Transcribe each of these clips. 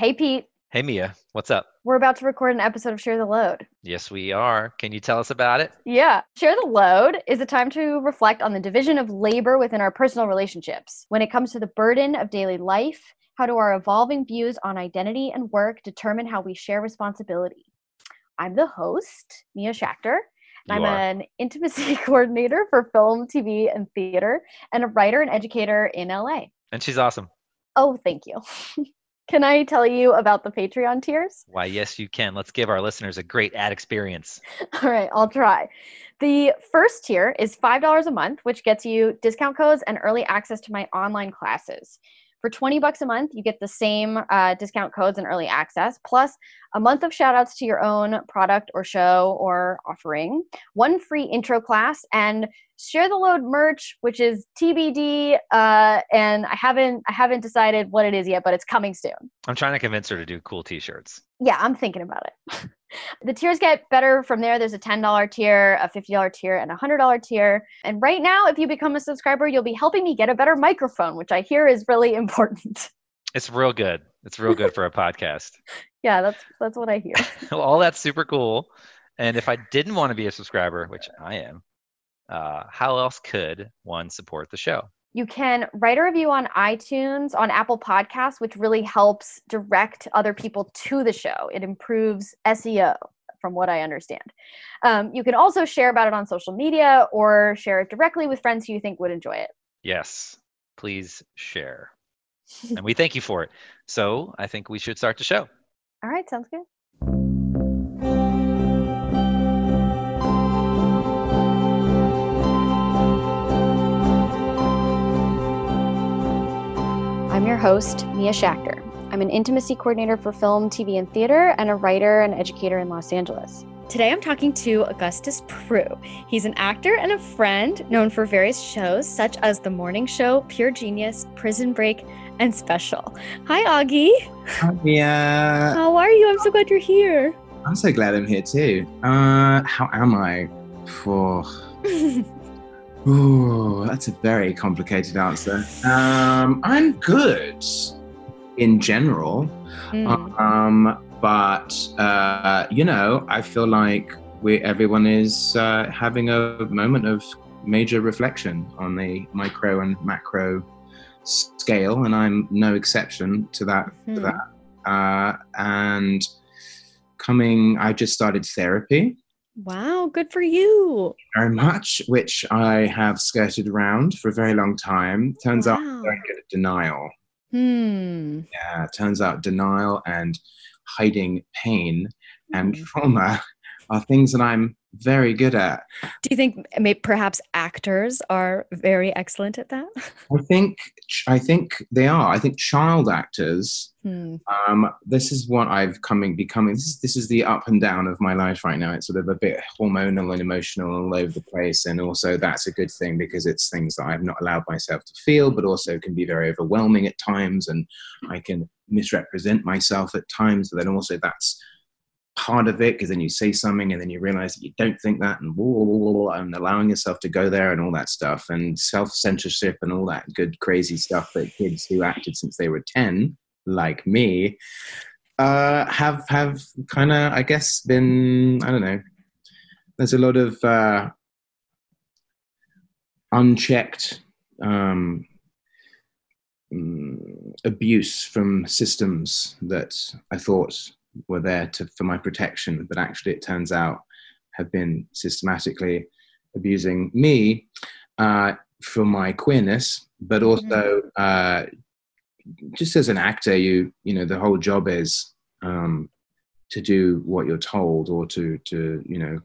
Hey, Pete. Hey, Mia. What's up? We're about to record an episode of Share the Load. Yes, we are. Can you tell us about it? Yeah. Share the Load is a time to reflect on the division of labor within our personal relationships. When it comes to the burden of daily life, how do our evolving views on identity and work determine how we share responsibility? I'm the host, Mia Schachter. You I'm are. an intimacy coordinator for film, TV, and theater, and a writer and educator in LA. And she's awesome. Oh, thank you. Can I tell you about the Patreon tiers? Why, yes, you can. Let's give our listeners a great ad experience. All right, I'll try. The first tier is $5 a month, which gets you discount codes and early access to my online classes. For 20 bucks a month, you get the same uh, discount codes and early access, plus a month of shout outs to your own product or show or offering, one free intro class, and share the load merch, which is TBD. Uh, and I haven't I haven't decided what it is yet, but it's coming soon I'm trying to convince her to do cool t shirts. yeah, I'm thinking about it. the tiers get better from there. There's a $10 tier, a $50 tier, and a $100 tier. And right now, if you become a subscriber, you'll be helping me get a better microphone, which I hear is really important. It's real good. It's real good for a podcast. yeah, that's that's what I hear. Well, All that's super cool. And if I didn't want to be a subscriber, which I am, uh, how else could one support the show? You can write a review on iTunes, on Apple Podcasts, which really helps direct other people to the show. It improves SEO, from what I understand. Um, you can also share about it on social media or share it directly with friends who you think would enjoy it. Yes, please share. and we thank you for it. So I think we should start the show. All right, sounds good. I'm your host, Mia Schachter. I'm an intimacy coordinator for film, TV, and theater, and a writer and educator in Los Angeles. Today I'm talking to Augustus Prew. He's an actor and a friend known for various shows such as The Morning Show, Pure Genius, Prison Break, and Special. Hi, Augie. Yeah, How are you? I'm so glad you're here. I'm so glad I'm here too. Uh, how am I? For Ooh, that's a very complicated answer. Um, I'm good in general, Mm. um, but uh, you know, I feel like we everyone is uh, having a moment of major reflection on the micro and macro scale, and I'm no exception to that. To Mhm. that. Uh, and coming, I just started therapy Wow, good for you. very much, which I have skirted around for a very long time. Turns out Wow. good at denial. Hmm. Yeah, turns out denial and hiding pain and Hmm. trauma are things that I'm very good at. Do you think maybe perhaps actors are very excellent at that? I think I think they are. I think child actors. Hmm. Um, this is what I've coming becoming. This is, this is the up and down of my life right now. It's sort of a bit hormonal and emotional all over the place, and also that's a good thing because it's things that I've not allowed myself to feel, but also can be very overwhelming at times, and I can misrepresent myself at times. But then also that's part of it because then you say something and then you realize that you don't think that and, blah, blah, blah, and allowing yourself to go there and all that stuff and self-censorship and all that good crazy stuff that kids who acted since they were 10 like me uh, have have kind of i guess been i don't know there's a lot of uh, unchecked um, mm, abuse from systems that i thought were there to, for my protection, but actually it turns out have been systematically abusing me uh, for my queerness, but also uh, just as an actor, you you know the whole job is um, to do what you're told or to to you know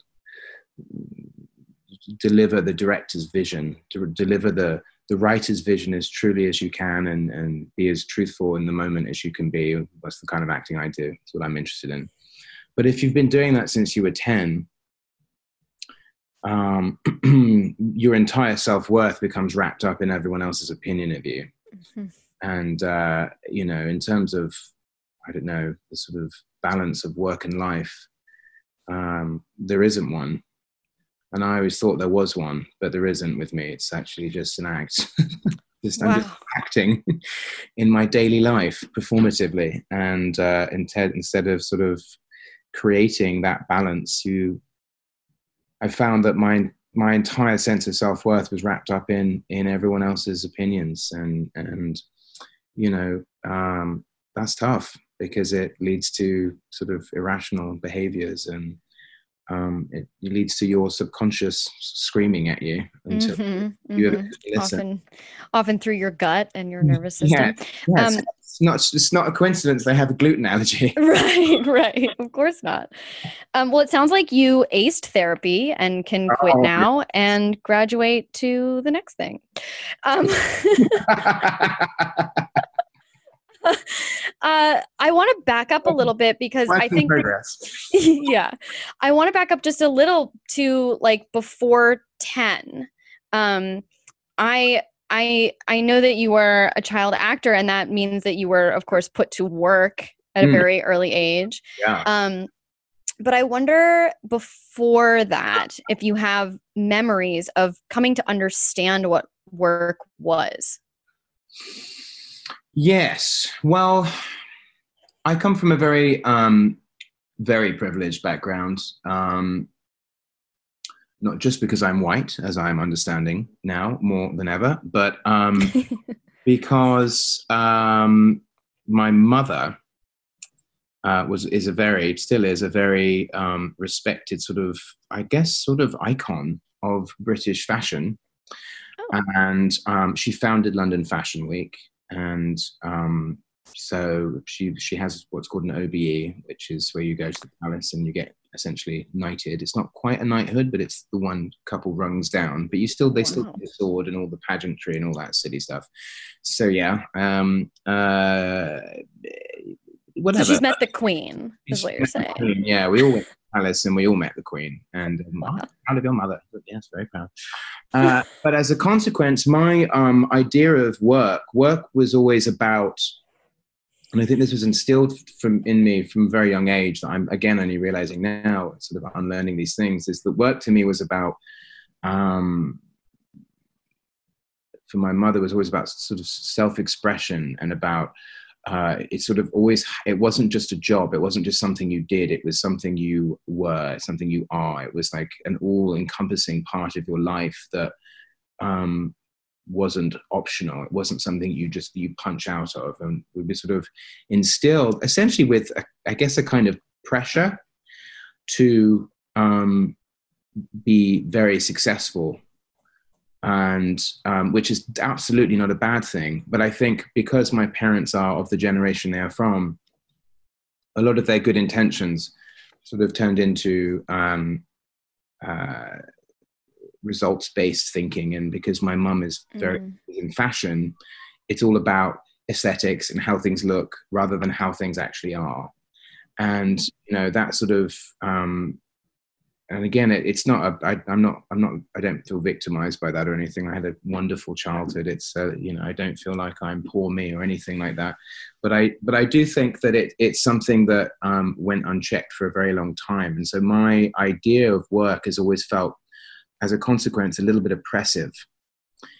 deliver the director's vision, to deliver the the writer's vision as truly as you can and, and be as truthful in the moment as you can be. That's the kind of acting I do. It's what I'm interested in. But if you've been doing that since you were 10, um, your entire self worth becomes wrapped up in everyone else's opinion of you. Mhm. And, uh, you know, in terms of, I don't know, the sort of balance of work and life, um, there isn't one. And I always thought there was one, but there isn't with me. It's actually just an act. just I'm just acting in my daily life performatively, and uh, instead instead of sort of creating that balance, you I found that my my entire sense of self worth was wrapped up in in everyone else's opinions, and and you know um, that's tough because it leads to sort of irrational behaviors and um, it leads to your subconscious screaming at you until Mhm, you mhm. listen. Often, often through your gut and your nervous system. Yeah. Yeah, it's, Um, it's not it's not a coincidence they have a gluten allergy. right, right. Of course not. Um, well, it sounds like you aced therapy and can quit Oh, now and graduate to the next thing. Um, uh, I want to back up a little bit because I think, yeah, I want to back up just a little to like before 10. Um, I I I know that you were a child actor, and that means that you were, of course, put to work at a Mm. very early age. Yeah. Um, but I wonder before that if you have memories of coming to understand what work was. Yes. Well, I come from a very, um, very privileged background. Um, not just because I'm white, as I'm understanding now more than ever, but um, because um, my mother uh, was is a very still is a very um, respected sort of I guess sort of icon of British fashion, Oh. and um, she founded London Fashion Week, and um, so she she has what's called an OBE, which is where you go to the palace and you get essentially knighted. It's not quite a knighthood, but it's the one couple rungs down. But you still they still get the sword and all the pageantry and all that silly stuff. So yeah, um, uh, whatever. So she's met the queen, is She's what you're saying. Queen, Yeah, we all went palace and we all met the Queen. And um, Wow. Proud of your mother. Yes, very proud. Uh, but as a consequence, my um, idea of work, work was always about, and I think this was instilled from in me from a very young age that I'm again only realizing now, sort of unlearning these things, is that work to me was about um, for my mother was always about sort of self-expression and about uh, it sort of always it wasn't just a job. It wasn't just something you did. It was something you were something you are. It was like an all-encompassing part of your life that um, wasn't optional. It wasn't something you just you punch out of. And we sort of instilled essentially with a, i guess a kind of pressure to um, be very successful and um, which is absolutely not a bad thing. But I think because my parents are of the generation they are from, a lot of their good intentions sort of turned into um, uh, results based thinking. And because my mum is very Mm. in fashion, it's all about aesthetics and how things look rather than how things actually are. And you know that sort of um, and again it, it's not a, I, i'm not i'm not i don't feel victimized by that or anything. I had a wonderful childhood. It's uh, you know i don't feel like i'm poor me or anything like that. But i but i do think that it it's something that um, went unchecked for a very long time. And so my idea of work has always felt as a consequence a little bit oppressive.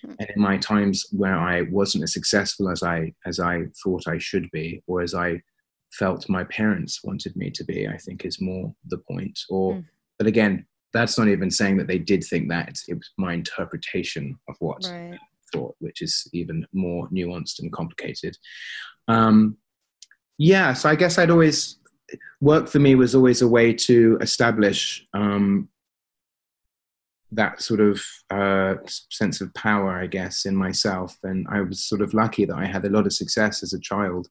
And in my times where i wasn't as successful as i as i thought i should be or as i felt my parents wanted me to be i think is more the point. Or Mm. But again, that's not even saying that they did think that. It was my interpretation of what Right. I thought, which is even more nuanced and complicated. Um, yeah, so I guess I'd always work for me was always a way to establish um, that sort of uh, sense of power, I guess, in myself. And I was sort of lucky that I had a lot of success as a child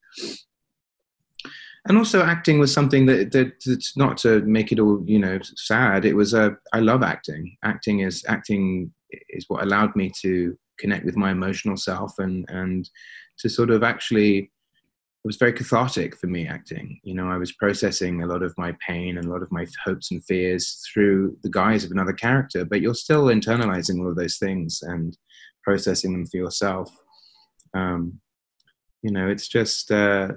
and also acting was something that, that not to make it all you know sad. It was a i love acting. Acting is acting is what allowed me to connect with my emotional self and and to sort of actually it was very cathartic for me acting. You know i was processing a lot of my pain and a lot of my hopes and fears through the guise of another character but you're still internalizing all of those things and processing them for yourself. Um, you know it's just uh,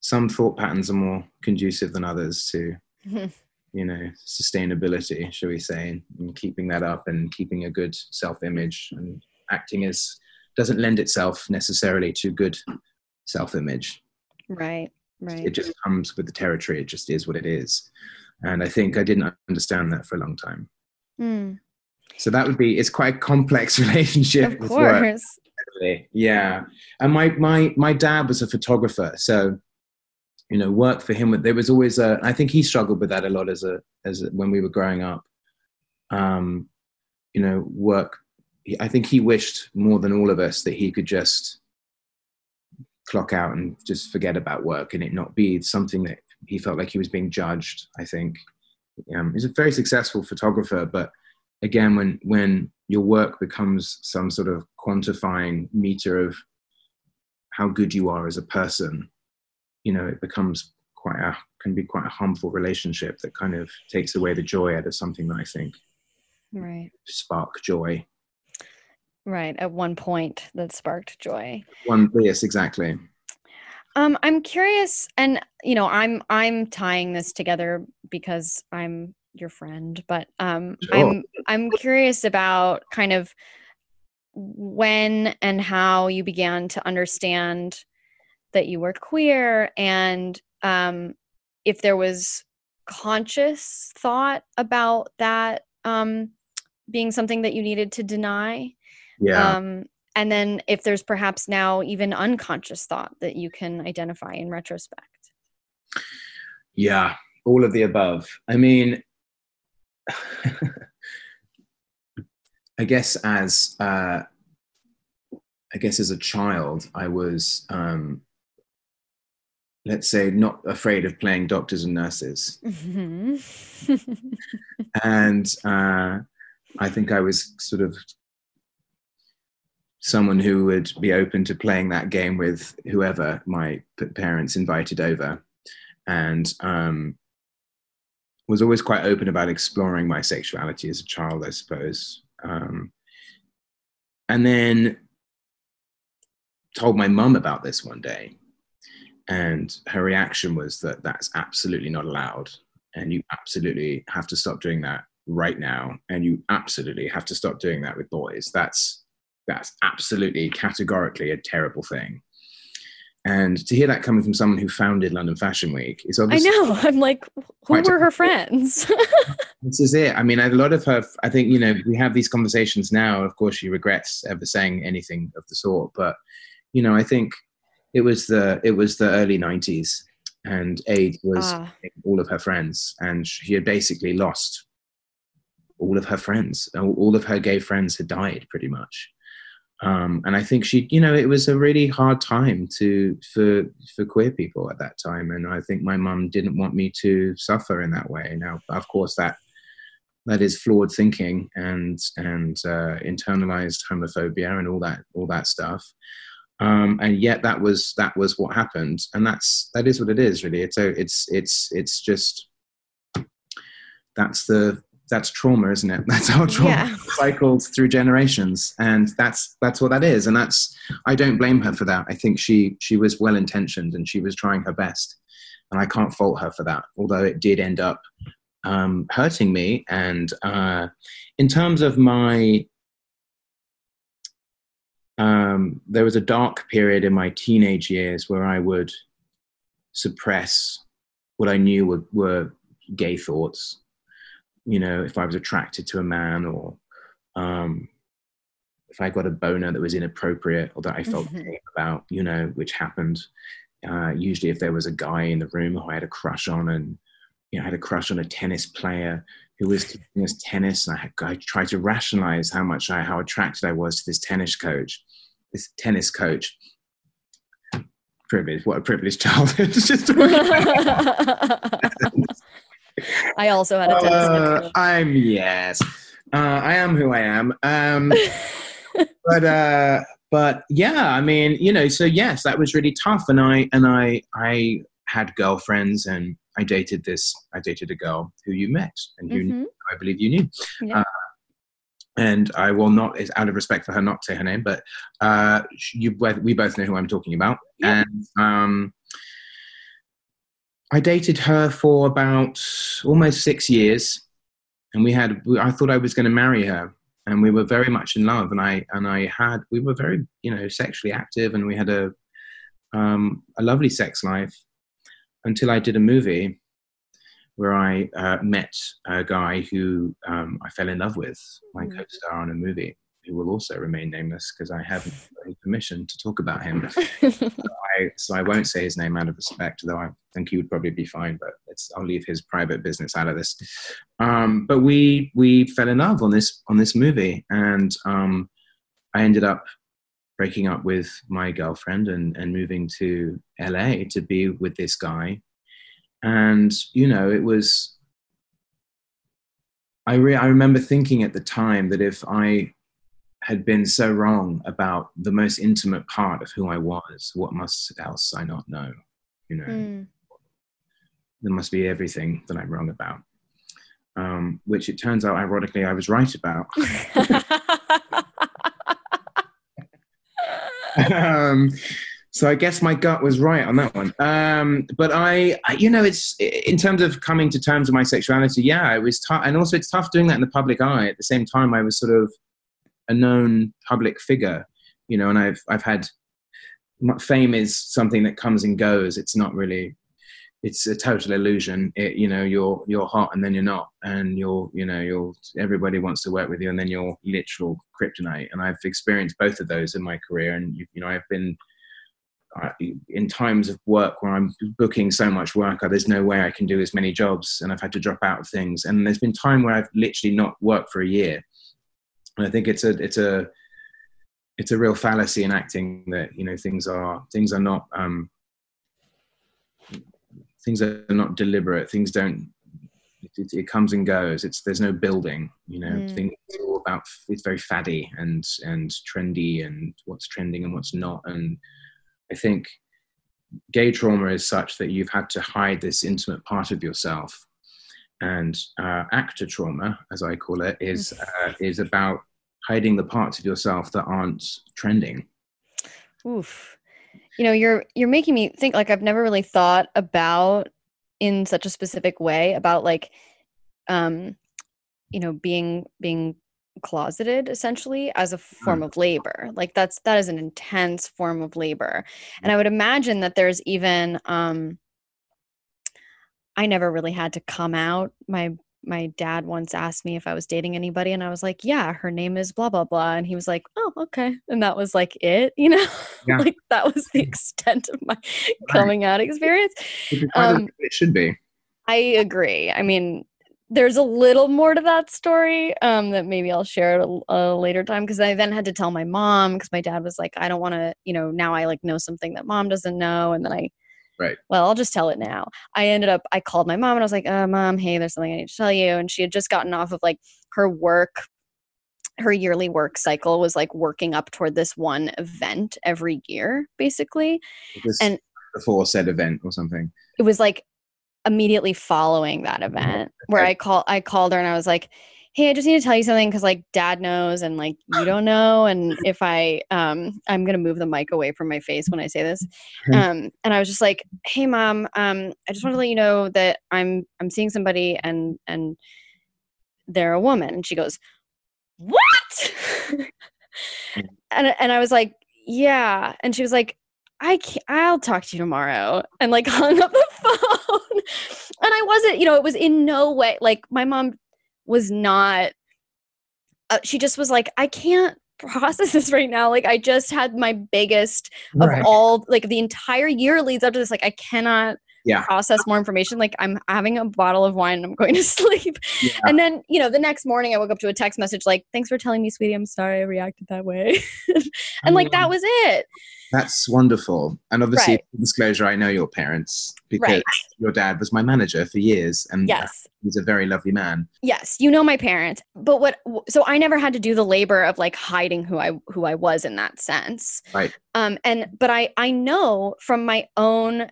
some thought patterns are more conducive than others to you know sustainability shall we say and, and keeping that up and keeping a good self-image and acting as doesn't lend itself necessarily to good self-image. Right. Right. It just comes with the territory. It just is what it is. And I think I didn't understand that for a long time. Mm, So that would be it's quite a complex relationship. of course. Yeah. And my my my dad was a photographer, so you know, work for him. There was always a. I think he struggled with that a lot as a as a, when we were growing up. Um, you know, work. I think he wished more than all of us that he could just clock out and just forget about work and it not be something that he felt like he was being judged. I think um, he's a very successful photographer, but again, when when your work becomes some sort of quantifying meter of how good you are as a person, you know, it becomes quite a can be quite a harmful relationship that kind of takes away the joy out of something that I think Right. spark joy. Right. At one point that sparked joy. One, yes, exactly. Um, I'm curious, and you know, I'm I'm tying this together because I'm your friend, but um, Sure. I'm I'm curious about kind of when and how you began to understand that you were queer, and um, if there was conscious thought about that um, being something that you needed to deny Yeah. um, and then if there's perhaps now even unconscious thought that you can identify in retrospect Yeah, all of the above. I mean, I guess as uh, I guess as a child, I was, um, let's say, not afraid of playing doctors and nurses, Mhm. and uh, I think I was sort of someone who would be open to playing that game with whoever my p- parents invited over, and um, was always quite open about exploring my sexuality as a child, I suppose. Um, and then told my mum about this one day, and her reaction was that that's absolutely not allowed, and you absolutely have to stop doing that right now, and you absolutely have to stop doing that with boys. That's that's absolutely categorically a terrible thing. And to hear that coming from someone who founded London Fashion Week is obviously. I know i'm like who were her friends this is it. I mean, a lot of her, I think, you know, we have these conversations now. Of course, she regrets ever saying anything of the sort. But, you know, I think it was the, it was the early 90s and AIDS was Ah, all of her friends. And she had basically lost all of her friends. All all of her gay friends had died pretty much. Um, and I think she, you know, it was a really hard time to for for queer people at that time, and I think my mum didn't want me to suffer in that way. Now, of course, that that is flawed thinking and and uh, internalized homophobia and all that all that stuff. Um, and yet, that was that was what happened, and that's that is what it is. Really, it's a it's it's it's just that's the that's trauma, isn't it? That's how trauma Yeah. cycled through generations, and that's that's what that is. And that's I don't blame her for that. I think she she was well intentioned and she was trying her best, and I can't fault her for that. Although it did end up um, hurting me. And uh, in terms of my, um, there was a dark period in my teenage years where I would suppress what I knew were, were gay thoughts. You know, if I was attracted to a man or um, if I got a boner that was inappropriate or that I felt Mhm. pain about, you know, which happened. Uh, usually, if there was a guy in the room who I had a crush on, and you know, I had a crush on a tennis player who was teaching us tennis, and I, had, I tried to rationalize how much I, how attracted I was to this tennis coach, this tennis coach. Privilege, what a privileged childhood! I also had a tennis Uh, coach. I'm yes, uh, I am who I am. Um, but uh, but yeah, I mean, you know, so yes, that was really tough, and I and I I had girlfriends, and I dated this. I dated a girl who you met, and you Mhm. I believe you knew. Yeah. Uh, and I will not, it's out of respect for her, not say her name, but uh, you, we both know who I'm talking about. Yeah. And um, I dated her for about almost six years, and we had. I thought I was going to marry her, and we were very much in love. And I and I had we were very you know sexually active, and we had a um, a lovely sex life until I did a movie where I uh, met a guy who um, I fell in love with, my mm. co-star on a movie, who will also remain nameless because I haven't permission to talk about him. I, so I won't say his name out of respect, though I think he would probably be fine. But I'll leave his private business out of this. Um, but we we fell in love on this on this movie, and um, I ended up breaking up with my girlfriend and, and moving to LA to be with this guy. And you know, it was. I re- I remember thinking at the time that if I had been so wrong about the most intimate part of who I was, what must else I not know? You know, mm. there must be everything that I'm wrong about, um, which it turns out, ironically, I was right about. um, so I guess my gut was right on that one. Um, but I, I, you know, it's in terms of coming to terms with my sexuality. Yeah, it was tough, and also it's tough doing that in the public eye. At the same time, I was sort of a known public figure, you know, and I've I've had fame is something that comes and goes. It's not really it's a total illusion. It, you know, you're you're hot and then you're not, and you're you know you're everybody wants to work with you, and then you're literal kryptonite. And I've experienced both of those in my career, and you, you know I've been in times of work where I'm booking so much work, there's no way I can do as many jobs, and I've had to drop out of things. And there's been time where I've literally not worked for a year, and I think it's a it's a it's a real fallacy in acting that you know things are things are not um, things are not deliberate. Things don't. It, it, comes and goes. It's there's no building. You know, mm. things are all about. It's very faddy and and trendy and what's trending and what's not. And I think gay trauma is such that you've had to hide this intimate part of yourself and uh, actor trauma, as I call it, is mm. uh, is about hiding the parts of yourself that aren't trending. Oof. You know, you're you're making me think like I've never really thought about in such a specific way about like um you know being being closeted essentially as a form mm. of labor like that's that is an intense form of labor and i would imagine that there's even um I never really had to come out. My my dad once asked me if I was dating anybody and I was like, "Yeah, her name is blah blah blah." And he was like, "Oh, okay." And that was like it, you know? Yeah. like that was the extent of my coming out experience. Um, it should be. I agree. I mean, there's a little more to that story um, that maybe I'll share at a, a later time because I then had to tell my mom because my dad was like, I don't want to, you know, now I like know something that mom doesn't know, and then I Right. Well, I'll just tell it now. I ended up, I called my mom and I was like, uh, Mom, hey, there's something I need to tell you. And she had just gotten off of like her work, her yearly work cycle was like working up toward this one event every year, basically. and before said event or something. It was like immediately following that event where I call I called her and I was like, hey i just need to tell you something because like dad knows and like you don't know and if i um i'm gonna move the mic away from my face when i say this. Um and i was just like hey mom um i just want to let you know that i'm i'm seeing somebody and and they're a woman. And she goes what? And and i was like yeah. And she was like I can't, I'll talk to you tomorrow and like hung up the phone. and I wasn't, you know, it was in no way like my mom was not uh, she just was like i can't process this right now like i just had my biggest right. of all like the entire year leads up to this like i cannot yeah. process more information like i'm having a bottle of wine and i'm going to sleep yeah. and then you know the next morning i woke up to a text message like thanks for telling me sweetie i'm sorry i reacted that way and like that was it that's wonderful. And obviously, right. disclosure, I know your parents because right. your dad was my manager for years and yes. he's a very lovely man. Yes, you know my parents. But what so I never had to do the labor of like hiding who I who I was in that sense. Right. Um and but I I know from my own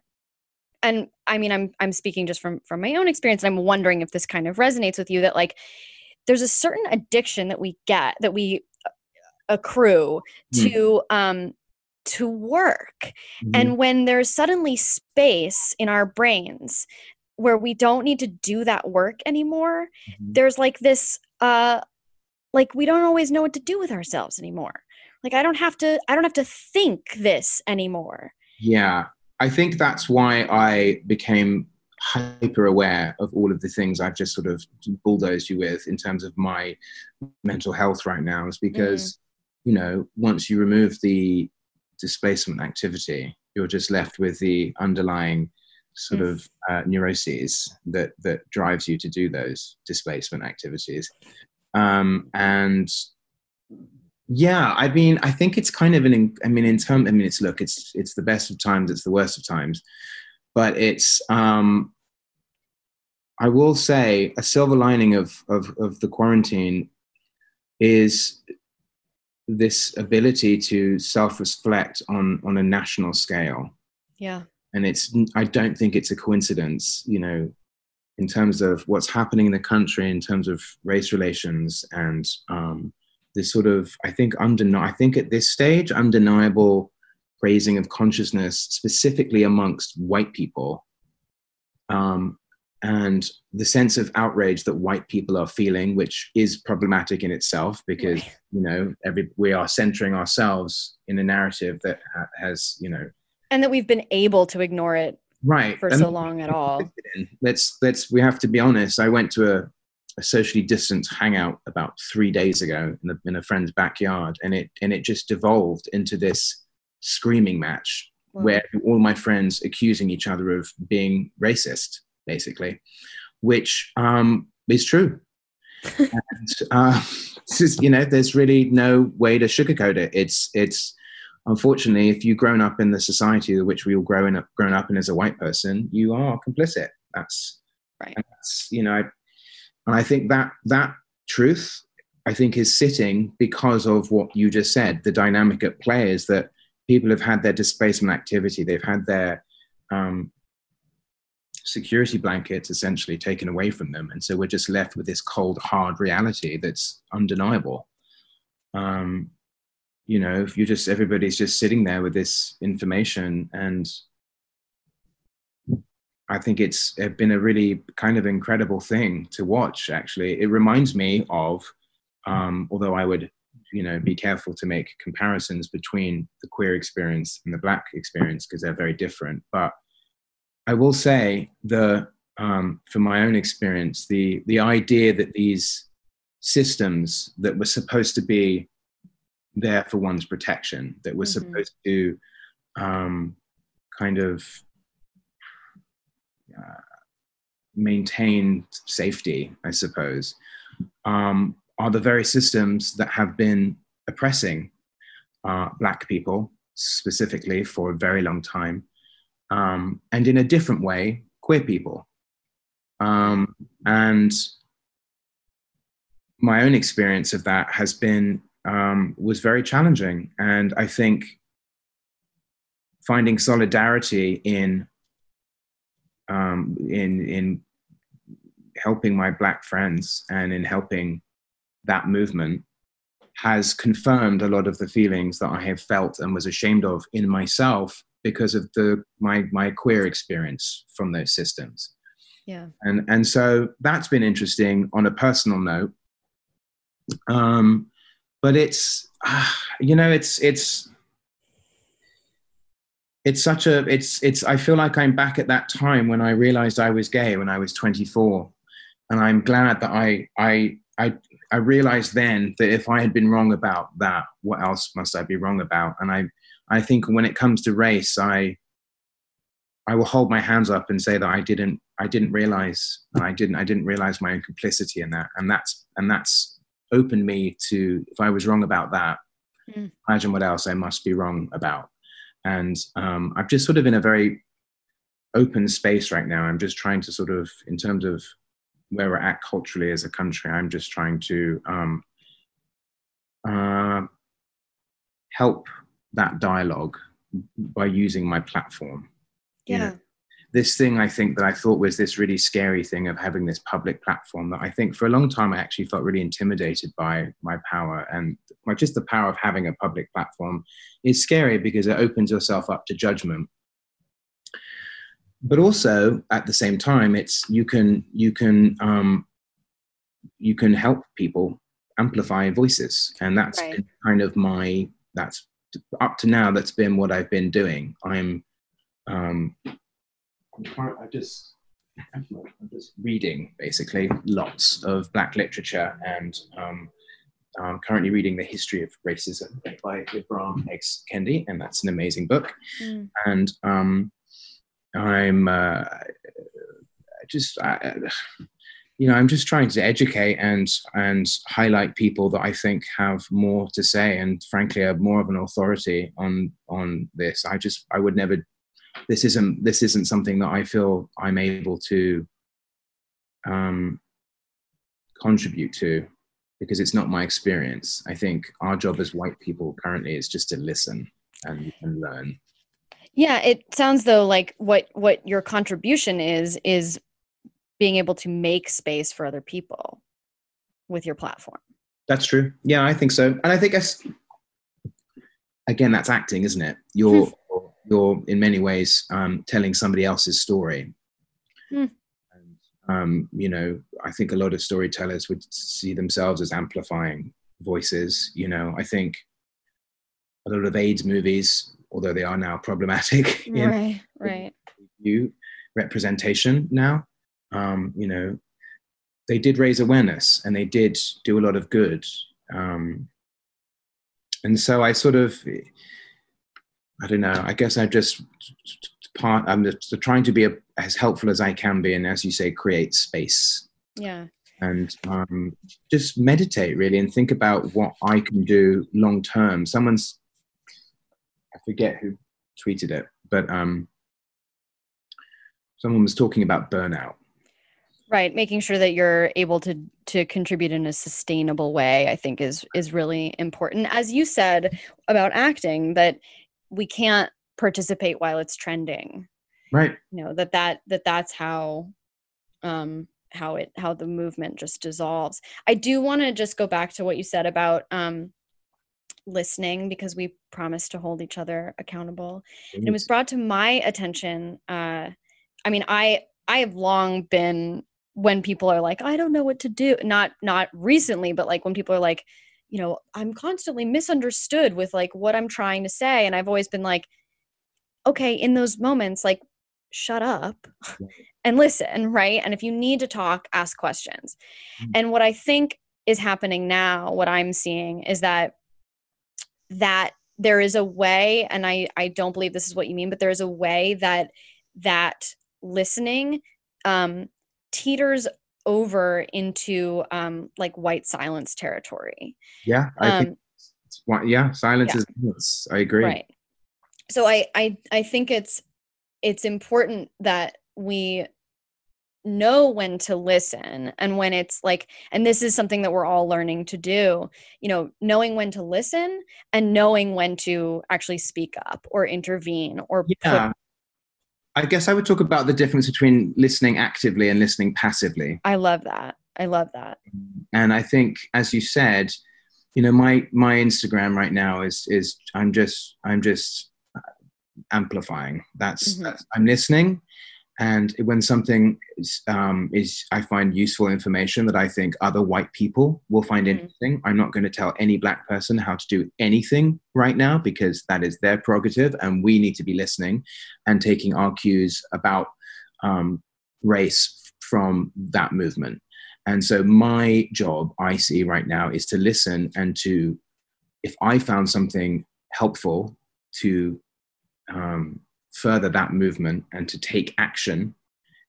and I mean I'm I'm speaking just from from my own experience and I'm wondering if this kind of resonates with you that like there's a certain addiction that we get that we accrue mm. to um to work. Mm-hmm. And when there's suddenly space in our brains where we don't need to do that work anymore, mm-hmm. there's like this uh like we don't always know what to do with ourselves anymore. Like I don't have to I don't have to think this anymore. Yeah. I think that's why I became hyper aware of all of the things I've just sort of bulldozed you with in terms of my mental health right now is because, mm. you know, once you remove the displacement activity, you're just left with the underlying sort mm. of uh, neuroses that that drives you to do those displacement activities. Um, and yeah, I mean, I think it's kind of an. I mean, in term, I mean, it's look, it's it's the best of times, it's the worst of times, but it's. Um, I will say a silver lining of of of the quarantine is this ability to self-reflect on on a national scale. Yeah. And it's I don't think it's a coincidence, you know, in terms of what's happening in the country in terms of race relations and um, this sort of I think undeni- I think at this stage undeniable raising of consciousness specifically amongst white people um, and the sense of outrage that white people are feeling which is problematic in itself because right. you know every we are centering ourselves in a narrative that ha- has you know and that we've been able to ignore it right. for and so long at all. let's let's we have to be honest. I went to a a socially distant hangout about three days ago in, the, in a friend's backyard, and it and it just devolved into this screaming match wow. where all my friends accusing each other of being racist, basically, which um, is true. and uh, is, you know, there's really no way to sugarcoat it. It's it's unfortunately, if you've grown up in the society which we all grown up grown up in as a white person, you are complicit. That's right. That's you know, and I think that that truth, I think, is sitting because of what you just said. The dynamic at play is that people have had their displacement activity, they've had their um, security blankets essentially taken away from them, and so we're just left with this cold, hard reality that's undeniable. Um, you know, if you just everybody's just sitting there with this information and I think it's been a really kind of incredible thing to watch. Actually, it reminds me of, um, although I would, you know, be careful to make comparisons between the queer experience and the black experience because they're very different. But I will say the, um, from my own experience, the the idea that these systems that were supposed to be there for one's protection, that were mm-hmm. supposed to um, kind of uh, maintain safety, I suppose, um, are the very systems that have been oppressing uh, Black people specifically for a very long time, um, and in a different way, queer people. Um, and my own experience of that has been um, was very challenging, and I think finding solidarity in um, in in helping my black friends and in helping that movement has confirmed a lot of the feelings that I have felt and was ashamed of in myself because of the my my queer experience from those systems. Yeah. And and so that's been interesting on a personal note. Um, but it's uh, you know it's it's it's such a it's it's i feel like i'm back at that time when i realized i was gay when i was 24 and i'm glad that i i i i realized then that if i had been wrong about that what else must i be wrong about and i i think when it comes to race i i will hold my hands up and say that i didn't i didn't realize i didn't i didn't realize my own complicity in that and that's and that's opened me to if i was wrong about that mm. imagine what else i must be wrong about and um, I'm just sort of in a very open space right now. I'm just trying to sort of, in terms of where we're at culturally as a country, I'm just trying to um, uh, help that dialogue by using my platform. Yeah. You know? this thing I think that I thought was this really scary thing of having this public platform that I think for a long time I actually felt really intimidated by my power and just the power of having a public platform is scary because it opens yourself up to judgment. But also at the same time, it's you can you can um, you can help people amplify voices, and that's Right. kind of my that's up to now. That's been what I've been doing. I'm um, I'm just I'm just reading basically lots of Black literature, and um, I'm currently reading the history of racism by Ibram X Kendi, and that's an amazing book Mm. and um, I'm uh, just, I, you know, I'm just trying to educate and and highlight people that I think have more to say, and frankly, are more of an authority on on this. I just, I would never. This isn't this isn't something that I feel I'm able to um, contribute to because it's not my experience. I think our job as white people currently is just to listen and, and learn. Yeah, it sounds though like what what your contribution is is being able to make space for other people with your platform. That's true. Yeah, I think so. And I think that's again, that's acting, isn't it? You're you're in many ways um, telling somebody else's story. Hmm. And, um, you know, I think a lot of storytellers would see themselves as amplifying voices. You know, I think a lot of AIDS movies, although they are now problematic in Right, right. you representation now. Um, you know, they did raise awareness and they did do a lot of good. Um, and so I sort of, I don't know. I guess I just part. I'm just trying to be a, as helpful as I can be, and as you say, create space Yeah. and um, just meditate really and think about what I can do long term. Someone's, I forget who tweeted it, but um, someone was talking about burnout. Right, making sure that you're able to to contribute in a sustainable way, I think is is really important. As you said about acting, that we can't participate while it's trending. Right. You know that that that that's how um how it how the movement just dissolves. I do want to just go back to what you said about um listening because we promised to hold each other accountable and it was brought to my attention uh i mean i i have long been when people are like i don't know what to do not not recently but like when people are like you know i'm constantly misunderstood with like what i'm trying to say and i've always been like okay in those moments like shut up and listen right? And if you need to talk ask questions. Mm. and what i think is happening now what i'm seeing is that that there is a way and i i don't believe this is what you mean but there is a way that that listening um teeters over into um like white silence territory Yeah, I um think. Yeah, silence yeah. is. I agree. right so I, I i think it's it's important that we know when to listen and when it's like and this is something that we're all learning to do you know knowing when to listen and knowing when to actually speak up or intervene or put Yeah. I guess I would talk about the difference between listening actively and listening passively. i love that i love that and I think, as you said, you know, my my Instagram right now is is I'm just I'm just amplifying. That's, Mhm. that's I'm listening, and when something is, um, is I find useful information that I think other white people will find Mhm. interesting. I'm not going to tell any black person how to do anything right now because that is their prerogative, and we need to be listening and taking our cues about um, race from that movement. And so my job I see right now is to listen and to, if I found something helpful to um, further that movement and to take action.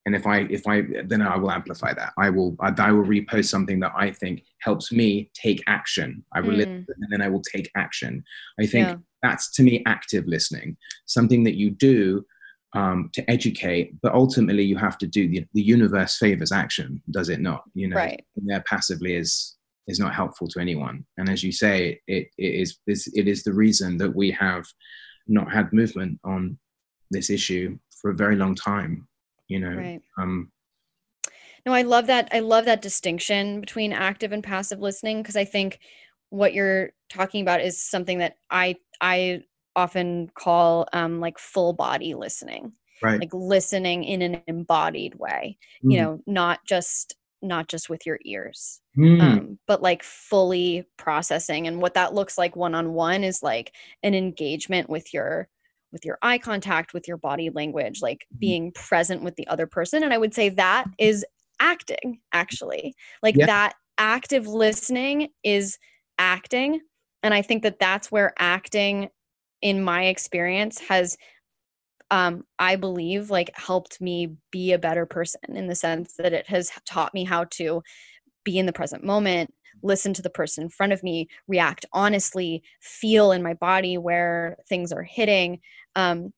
And if I, if I, then I will amplify that. I will, I, I will repost something that I think helps me take action. I will Mm. listen and then I will take action. I think Yeah. that's to me active listening, something that you do um, to educate, but ultimately you have to do the, the universe favors action, does it not? You know, Right. there passively is is not helpful to anyone. And as you say, it, it is is- it is the reason that we have not had movement on this issue for a very long time. You know, right um, No, I love that. I love that distinction between active and passive listening because I think what you're talking about is something that I I often call um, like full body listening, right? like listening in an embodied way. You Mhm. know, not just not just with your ears Hmm. um, but like fully processing and what that looks like one-on-one is like an engagement with your with your eye contact with your body language like Mhm. being present with the other person and i would say that is acting actually like Yeah. that active listening is acting and i think that that's where acting in my experience has um i believe like helped me be a better person in the sense that it has taught me how to be in the present moment listen to the person in front of me react honestly feel in my body where things are hitting. Um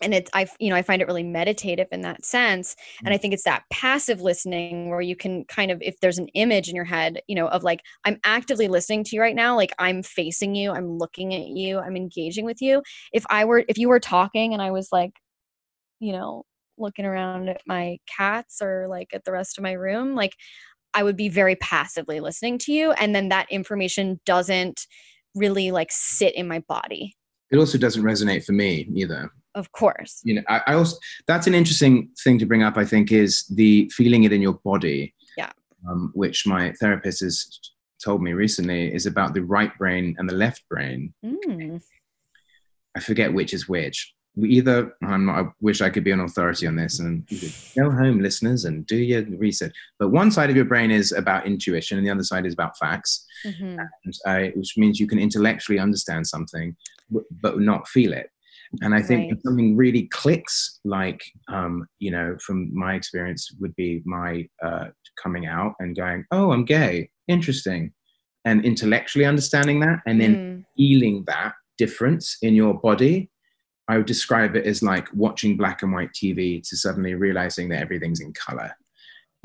and it's i you know i find it really meditative in that sense. And i think it's that passive listening where you can kind of if there's an image in your head you know of like i'm actively listening to you right now like i'm facing you i'm looking at you i'm engaging with you. If i were if you were talking and i was like you know looking around at my cats or like at the rest of my room like i would be very passively listening to you and then that information doesn't really like sit in my body It also doesn't resonate for me either. of course You know, I, I also that's an interesting thing to bring up. I think is the feeling it in your body. Yeah. Um, which my therapist has told me recently is about the right brain and the left brain. Mm. I forget which is which. We either I'm not. I wish I could be an authority on this, and go home, listeners, and do your research. But one side of your brain is about intuition, and the other side is about facts, Mhm. and, uh, which means you can intellectually understand something, but not feel it. And I think Right. something really clicks, like um, you know, from my experience, would be my uh, coming out and going, "Oh, I'm gay, interesting," and intellectually understanding that, and then Mm. feeling that difference in your body, I would describe it as like watching black and white TV to suddenly realizing that everything's in color.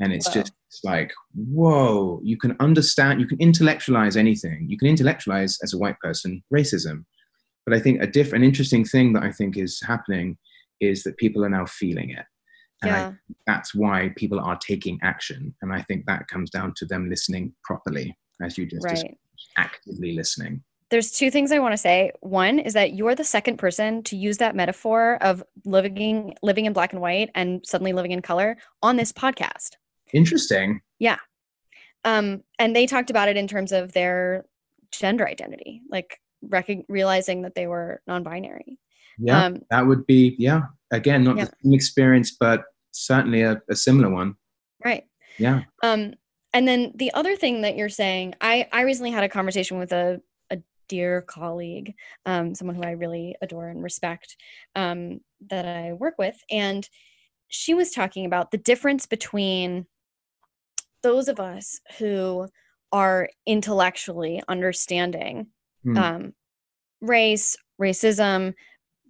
And it's Wow. just like, whoa, you can understand, you can intellectualize anything. You can intellectualize as a white person racism. But I think a diff- an interesting thing that I think is happening is that people are now feeling it. And I that's why people are taking action. And I think that comes down to them listening properly, as you just described, right actively listening. There's two things I want to say. One is that you're the second person to use that metaphor of living living in black and white and suddenly living in color on this podcast. Interesting. Yeah. Um, and they talked about it in terms of their gender identity, like rec- realizing that they were non-binary. Yeah. Um, that would be yeah again not Yeah. the same experience but certainly a, a similar one right. yeah Um, and then the other thing that you're saying, I I recently had a conversation with a a dear colleague, um, someone who I really adore and respect, um, that I work with, and she was talking about the difference between those of us who are intellectually understanding Hmm. um, race, racism,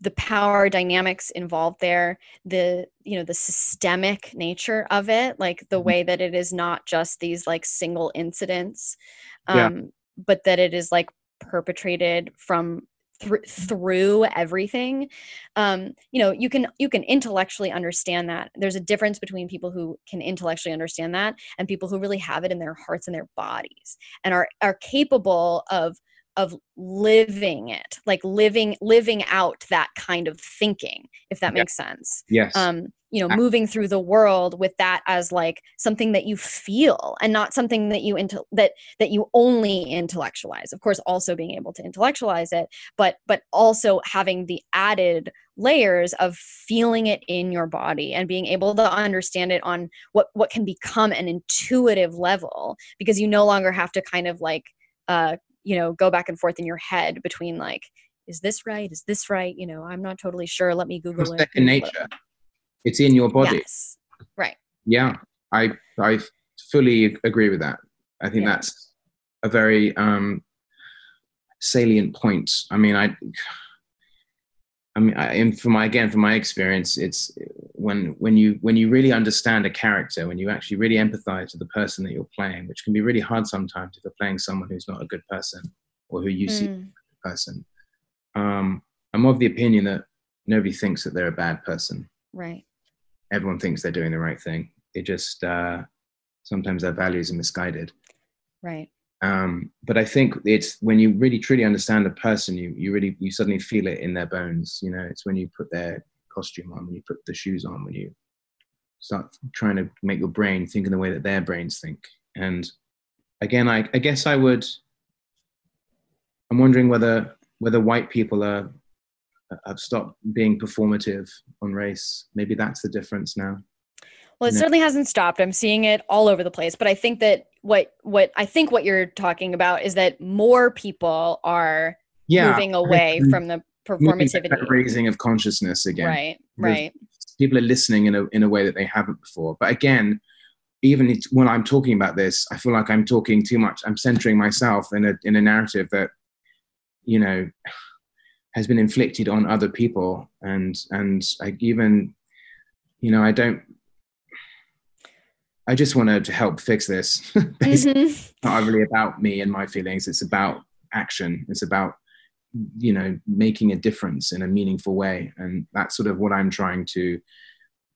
the power dynamics involved there, the you know the systemic nature of it, like the Mhm. way that it is not just these like single incidents, Yeah. um, but that it is like perpetrated from thr- through everything. Um, you know, you can you can intellectually understand that. There's a difference between people who can intellectually understand that and people who really have it in their hearts and their bodies and are are capable of of living it like living living out that kind of thinking if that Yeah. makes sense. Yes. Um you know moving through the world with that as like something that you feel and not something that you into that that you only intellectualize. Of course also being able to intellectualize it but but also having the added layers of feeling it in your body and being able to understand it on what what can become an intuitive level because you no longer have to kind of like uh you know go back and forth in your head between like is this right? Is this right? You know i'm not totally sure. Let me google It's it. second Google it. nature. It's in your body. Yes. Right. Yeah. I i fully agree with that. I think Yeah. that's a very um salient point. I mean i I mean, I, and from my again, from my experience, it's when when you when you really understand a character, when you actually really empathize with the person that you're playing, which can be really hard sometimes if you're playing someone who's not a good person or who you see as a Mm, good person. Um, I'm of the opinion that nobody thinks that they're a bad person. right Everyone thinks they're doing the right thing. It just uh, sometimes their values are misguided. right Um, but I think it's when you really truly understand a person, you you really you suddenly feel it in their bones. You know, it's when you put their costume on, when you put the shoes on, when you start trying to make your brain think in the way that their brains think. And again, I, I guess I would. I'm wondering whether whether white people are have stopped being performative on race. Maybe that's the difference now. Well, it No. certainly hasn't stopped. I'm seeing it all over the place. But I think that what what I think what you're talking about is that more people are Yeah, moving away from the moving to that performativity. raising of consciousness again. Right, right. people are listening in a in a way that they haven't before. But again, even when I'm talking about this, I feel like I'm talking too much. I'm centering myself in a in a narrative that you know has been inflicted on other people, and and I even you know I don't. I just wanted to help fix this. Mhm. it's not really about me and my feelings. It's about action. It's about you know making a difference in a meaningful way, and that's sort of what I'm trying to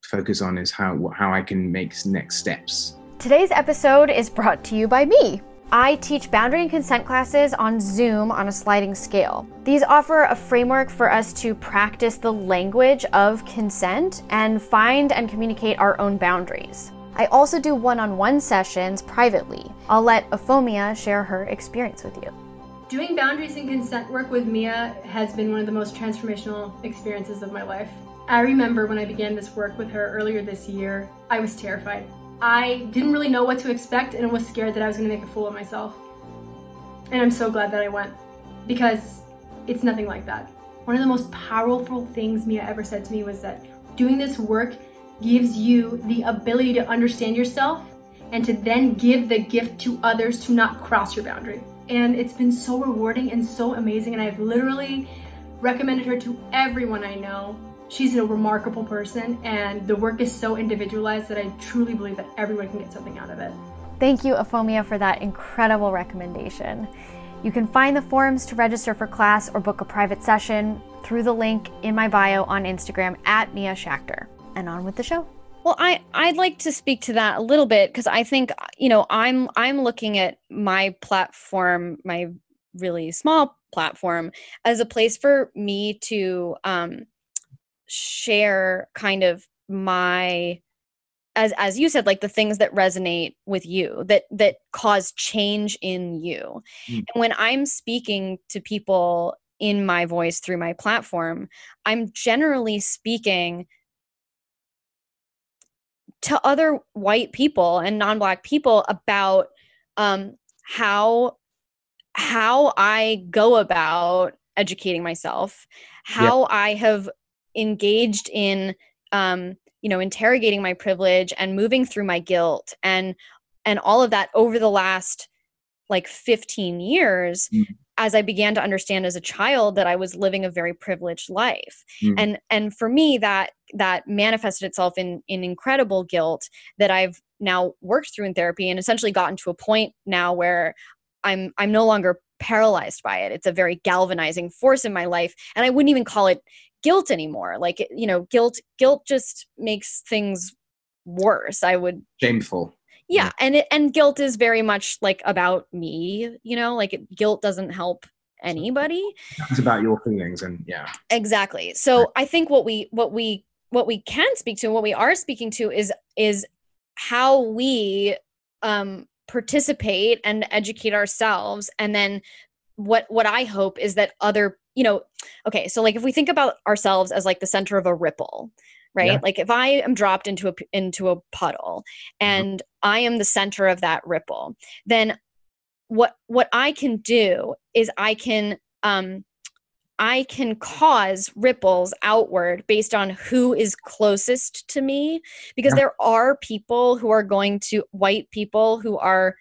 focus on is how how I can make next steps. Today's episode is brought to you by me. I teach boundary and consent classes on Zoom on a sliding scale. These offer a framework for us to practice the language of consent and find and communicate our own boundaries. I also do one on one sessions privately. I'll let Aphomia share her experience with you. Doing boundaries and consent work with Mia has been one of the most transformational experiences of my life. I remember when I began this work with her earlier this year, I was terrified. I didn't really know what to expect and was scared that I was going to make a fool of myself. And I'm so glad that I went because it's nothing like that. One of the most powerful things Mia ever said to me was that doing this work gives you the ability to understand yourself and to then give the gift to others to not cross your boundary. And it's been so rewarding and so amazing. And I've literally recommended her to everyone I know. She's a remarkable person, and the work is so individualized that I truly believe that everyone can get something out of it. Thank you, Aphomia, for that incredible recommendation. You can find the forums to register for class or book a private session through the link in my bio on Instagram at Mia Schachter. And on with the show. Well, I I'd like to speak to that a little bit because I think you know I'm I'm looking at my platform, my really small platform, as a place for me to um, share kind of my as as you said like the things that resonate with you that that cause change in you Mm. and when i'm speaking to people in my voice through my platform i'm generally speaking to other white people and non-black people about um how how i go about educating myself how i have engaged in um you know interrogating my privilege and moving through my guilt and and all of that over the last like 15 years Mm. as i began to understand as a child that i was living a very privileged life Mm. and and for me that that manifested itself in in incredible guilt that i've now worked through in therapy and essentially gotten to a point now where i'm i'm no longer paralyzed by it. It's a very galvanizing force in my life and i wouldn't even call it guilt anymore. Like you know guilt guilt just makes things worse. I would Shameful. yeah and it, and guilt is very much like about me you know? Like it, guilt doesn't help anybody. It's about your feelings, and yeah, exactly. So i think what we what we what we can speak to and what we are speaking to is is how we um participate and educate ourselves. And then what what i hope is that other you know okay so like if we think about ourselves as like the center of a ripple right? Yeah. like if i am dropped into a into a puddle and i am the center of that ripple then what what i can do is i can um I can cause ripples outward based on who is closest to me because Yeah. there are people who are going to white people who are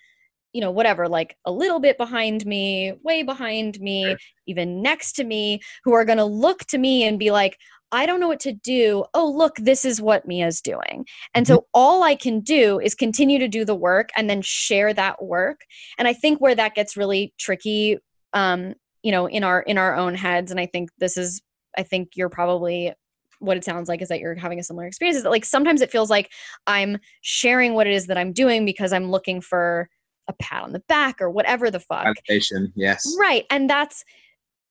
you know whatever like a little bit behind me way behind me Sure. even next to me who are going to look to me and be like I don't know what to do. Oh, look, this is what Mia's doing. And so all I can do is continue to do the work and then share that work. And I think where that gets really tricky um you know in our in our own heads. And i think this is i think you're probably what it sounds like is that you're having a similar experience is that like sometimes it feels like i'm sharing what it is that i'm doing because i'm looking for a pat on the back or whatever the fuck. Validation. Yes. right. And that's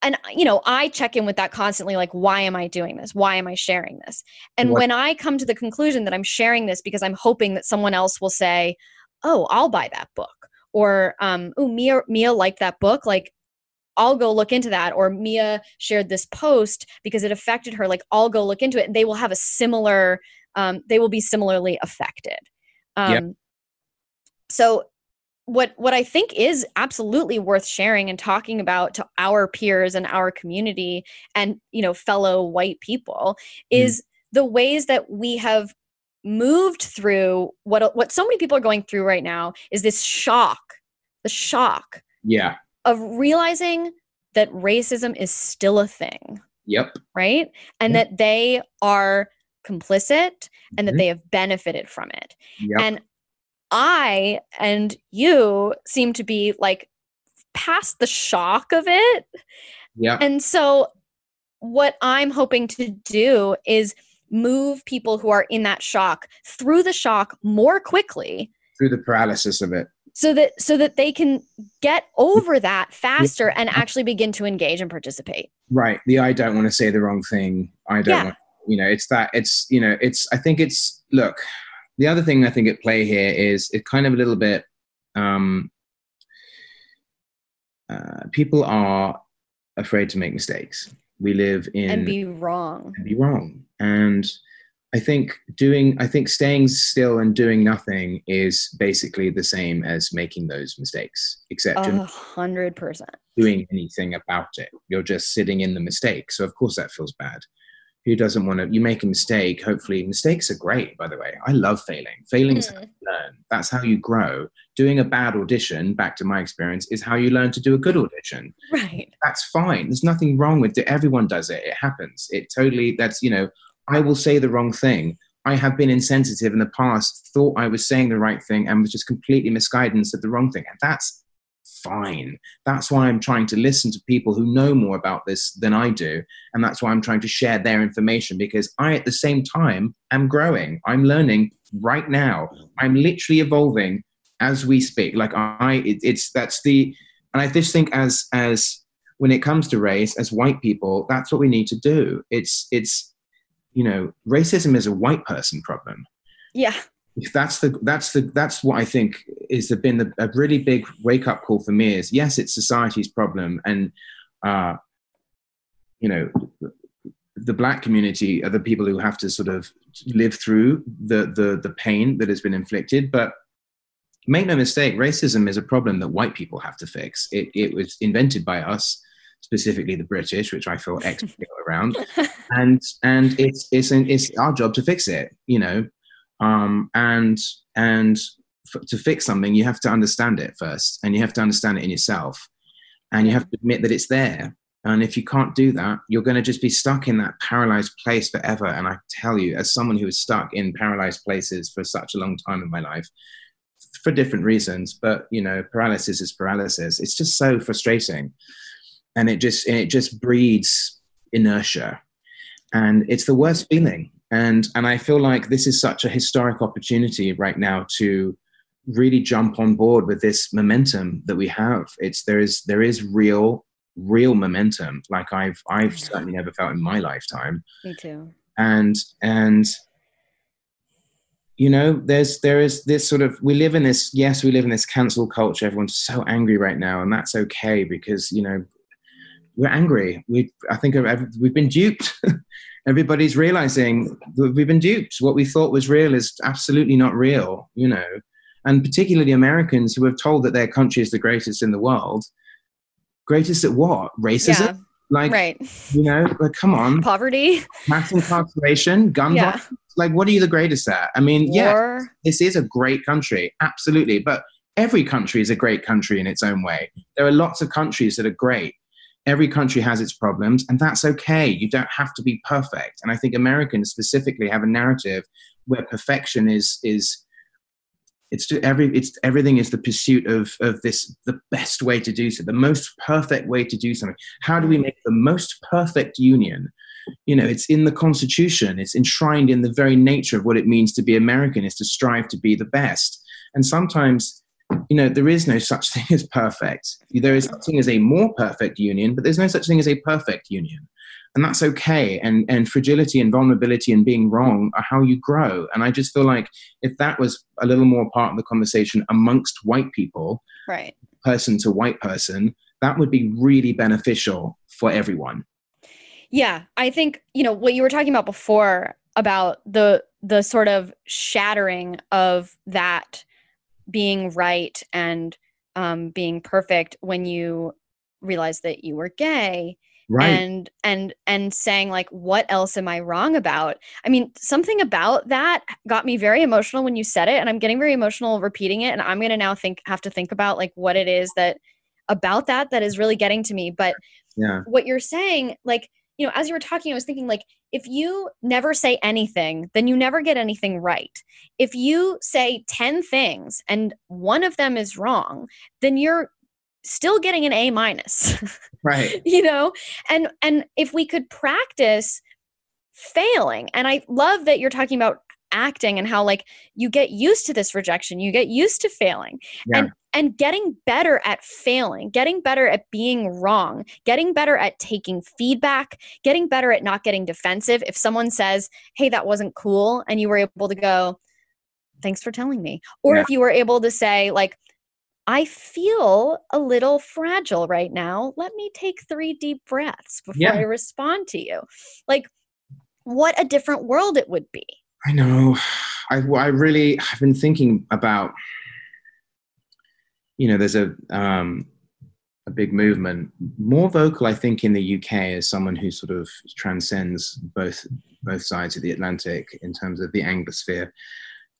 and you know i check in with that constantly like why am i doing this? Why am i sharing this? And What- when i come to the conclusion that i'm sharing this because i'm hoping that someone else will say oh i'll buy that book. Or um oh mia mia liked that book. Like i'll go look into that or mia shared this post because it affected her like i'll go look into it and they will have a similar um they will be similarly affected um Yep. so what what I think is absolutely worth sharing and talking about to our peers and our community and you know fellow white people Mm. is the ways that we have moved through what what so many people are going through right now is this shock the shock Yeah. Of realizing that racism is still a thing Yep. right and Yeah. that they are complicit and that Mhm. they have benefited from it Yep. and I and you seem to be like past the shock of it. Yep. And so, what I'm hoping to do is move people who are in that shock through the shock more quickly Through the paralysis of it. So that so that they can get over that faster and actually begin to engage and participate. Right. The I don't want to say the wrong thing. I don't Yeah. want you know, it's that it's you know, it's I think it's look, the other thing I think at play here is it kind of a little bit um uh, people are afraid to make mistakes. We live in and be wrong. and be wrong. And I think doing, I think staying still and doing nothing is basically the same as making those mistakes, except A hundred percent. doing anything about it. You're just sitting in the mistake. So of course that feels bad. Who doesn't want to? You make a mistake. Hopefully, mistakes are great. By the way, I love failing. Failing is how hmm. you learn. That's how you grow. Doing a bad audition, back to my experience, is how you learn to do a good audition Right. that's fine. There's nothing wrong with it. Everyone does it. It happens. It totally, that's, you know, I will say the wrong thing. I have been insensitive in the past, thought I was saying the right thing and was just completely misguided and said the wrong thing. And that's fine. That's why I'm trying to listen to people who know more about this than I do. And that's why I'm trying to share their information because I, at the same time, am growing. I'm learning right now. I'm literally evolving as we speak. Like I, it, it's, that's the, and I just think as, as, when it comes to race as white people that's what we need to do it's it's you know racism is a white person problem. Yeah. if that's the that's the that's what i think is the, been the, a really big wake up call for me is yes it's society's problem and uh you know the black community are the people who have to sort of live through the the the pain that has been inflicted. But make no mistake racism is a problem that white people have to fix. It it was invented by us specifically the british which i feel expert around. And and it's it's an, it's our job to fix it you know? Um and and f- to fix something you have to understand it first and you have to understand it in yourself and you have to admit that it's there. And if you can't do that you're going to just be stuck in that paralyzed place forever. And i tell you as someone who is stuck in paralyzed places for such a long time in my life for different reasons but you know paralysis is paralysis. It's just so frustrating and it just and it just breeds inertia. And it's the worst feeling. And and i feel like this is such a historic opportunity right now to really jump on board with this momentum that we have. It's there is there is real real momentum like i've i've certainly never felt in my lifetime. Me too. and and you know there's there is this sort of we live in this yes we live in this cancel culture. Everyone's so angry right now and that's okay because you know we're angry we i think we've been duped everybody's realizing that we've been duped what we thought was real is absolutely not real you know and particularly americans who have told that their country is the greatest in the world greatest at what racism Yeah. like right. you know like come on Poverty. mass incarceration, gun Yeah. violence. Like, what are you the greatest at? I mean, yeah, this is a great country, absolutely. But every country is a great country in its own way. There are lots of countries that are great. Every country has its problems, and that's okay. You don't have to be perfect. And I think Americans specifically have a narrative where perfection is is it's every it's everything is the pursuit of of this the best way to do so the most perfect way to do something how do we make the most perfect union you know it's in the constitution it's enshrined in the very nature of what it means to be american is to strive to be the best and sometimes you know, there is no such thing as perfect. There is such thing as a more perfect union, but there's no such thing as a perfect union. And that's okay. And, and fragility and vulnerability and being wrong are how you grow. And I just feel like if that was a little more part of the conversation amongst white people, right, person to white person, that would be really beneficial for everyone. Yeah, I think, you know, what you were talking about before about the the sort of shattering of that being right and um, being perfect when you realize that you were gay Right. and and and saying like what else am i wrong about i mean something about that got me very emotional when you said it and i'm getting very emotional repeating it and i'm going to now think have to think about like what it is that about that that is really getting to me but yeah. what you're saying like you know as you were talking i was thinking like if you never say anything then you never get anything right. If you say 10 things and one of them is wrong then you're still getting an a minus. Right. you know? And and if we could practice failing and i love that you're talking about acting and how like you get used to this rejection you get used to failing Yeah. and and getting better at failing getting better at being wrong getting better at taking feedback getting better at not getting defensive if someone says hey that wasn't cool and you were able to go thanks for telling me or Yeah. if you were able to say like I feel a little fragile right now. Let me take three deep breaths before Yeah. I respond to you. Like, what a different world it would be. I know. I, I really, I've been thinking about, you know, there's a, um, a big movement, more vocal, I think, in the UK as someone who sort of transcends both both sides of the Atlantic in terms of the Anglosphere.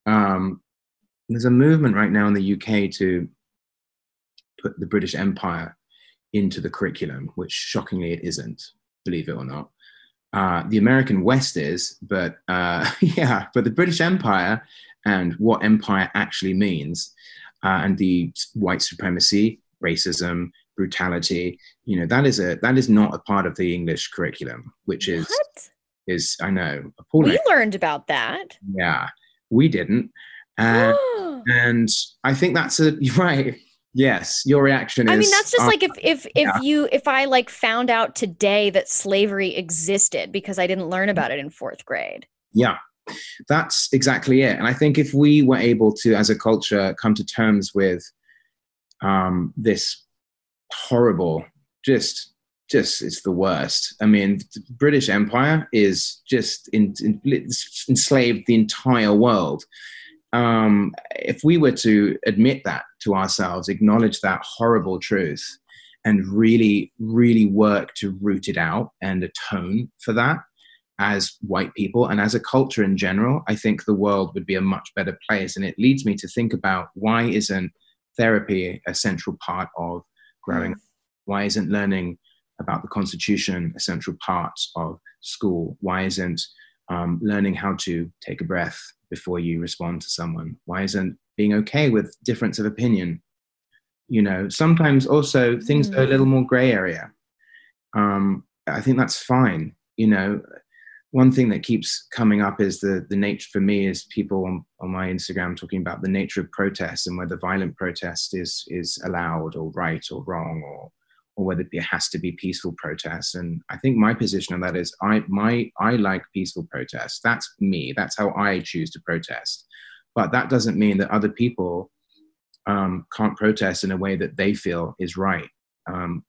Um, there's a movement right now in the UK to put the British Empire into the curriculum, which shockingly it isn't, believe it or not. Uh, the American West is, but uh, yeah, but the British Empire and what empire actually means, uh, and the white supremacy, racism, brutality, you know, that is a that is not a part of the English curriculum, which is what? is I know appalling. We learned about that. yeah, we didn't, and and I think that's a right. Yes, your reaction is. I mean, that's just uh, like if if if yeah. you if I like found out today that slavery existed because I didn't learn about it in fourth grade. Yeah, that's exactly it. And I think if we were able to, as a culture, come to terms with um, this horrible, just, just it's the worst. I mean, the British Empire is just in, in, enslaved the entire world. Um, if we were to admit that to ourselves, acknowledge that horrible truth, and really, really work to root it out and atone for that, as white people and as a culture in general, I think the world would be a much better place. And it leads me to think about why isn't therapy a central part of growing? up? Why isn't learning about the Constitution a central part of school? Why isn't um, learning how to take a breath before you respond to someone? Why isn't being okay with difference of opinion? You know, sometimes also things are a little more gray area. Um, I think that's fine. You know, one thing that keeps coming up is the the nature for me is people on, on my Instagram talking about the nature of protest and whether violent protest is is allowed or right or wrong or or whether it has to be peaceful protests. And I think my position on that is I my I like peaceful protests. That's me. That's how I choose to protest. But that doesn't mean that other people um, can't protest in a way that they feel is right. Um,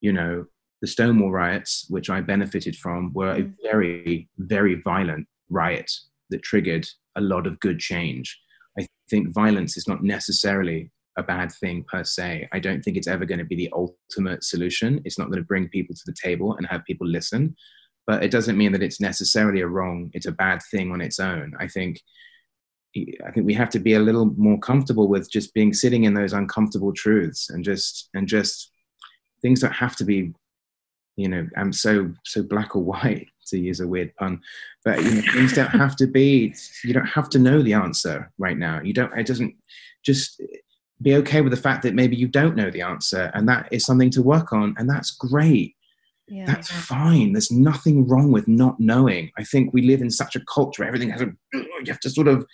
you know, the Stonewall riots, which I benefited from, were a Mm. very, very violent riot that triggered a lot of good change. I think violence is not necessarily a bad thing per se. I don't think it's ever going to be the ultimate solution. It's not going to bring people to the table and have people listen, but it doesn't mean that it's necessarily a wrong, it's a bad thing on its own. I think I think we have to be a little more comfortable with just being sitting in those uncomfortable truths and just and just things don't have to be you know i'm so so black or white to use a weird pun but you know things don't have to be you don't have to know the answer right now you don't it doesn't just be okay with the fact that maybe you don't know the answer and that is something to work on and that's great Yeah. that's fine there's nothing wrong with not knowing i think we live in such a culture where everything has a you have to sort of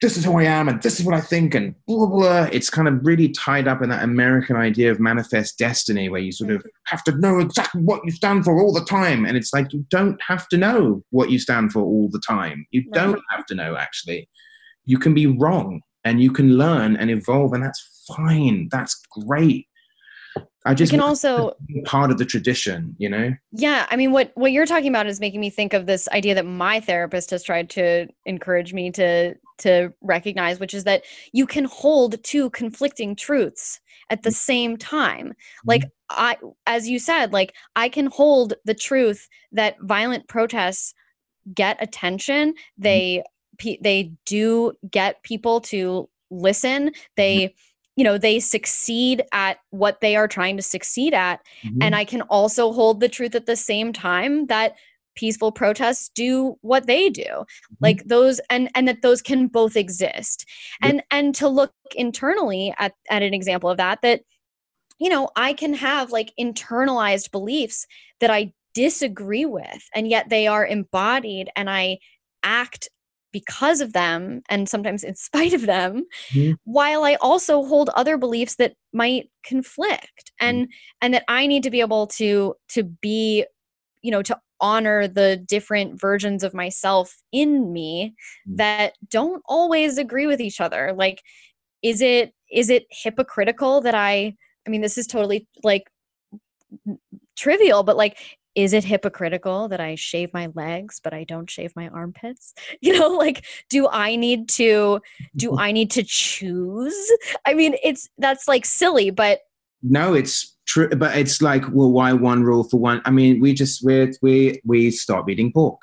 this is who I am and this is what I think and blah, blah, blah. It's kind of really tied up in that American idea of manifest destiny where you sort of mm-hmm. have to know exactly what you stand for all the time. And it's like, you don't have to know what you stand for all the time. You don't have to know, actually. You can be wrong and you can learn and evolve, and that's fine. That's great. I just can also be part of the tradition, you know? Yeah, I mean what what you're talking about is making me think of this idea that my therapist has tried to encourage me to to recognize which is that you can hold two conflicting truths at the mm-hmm. same time. Mm-hmm. Like I as you said, like I can hold the truth that violent protests get attention. Mm-hmm. They pe- they do get people to listen. They mm-hmm. you know, they succeed at what they are trying to succeed at. Mm-hmm. And I can also hold the truth at the same time that peaceful protests do what they do. Mm-hmm. Like those and and that those can both exist. Yep. and and to look internally at at an example of that that you know i can have like internalized beliefs that i disagree with and yet they are embodied and i act because of them and sometimes in spite of them Mhm. while i also hold other beliefs that might conflict and and that i need to be able to to be you know to honor the different versions of myself in me Mm. that don't always agree with each other like is it is it hypocritical that i i mean this is totally like trivial but like is it hypocritical that i shave my legs but i don't shave my armpits you know like do i need to do mm-hmm. i need to choose i mean it's that's like silly but No, it's true, but it's like, well, why one rule for one? I mean, we just we we we stop eating pork.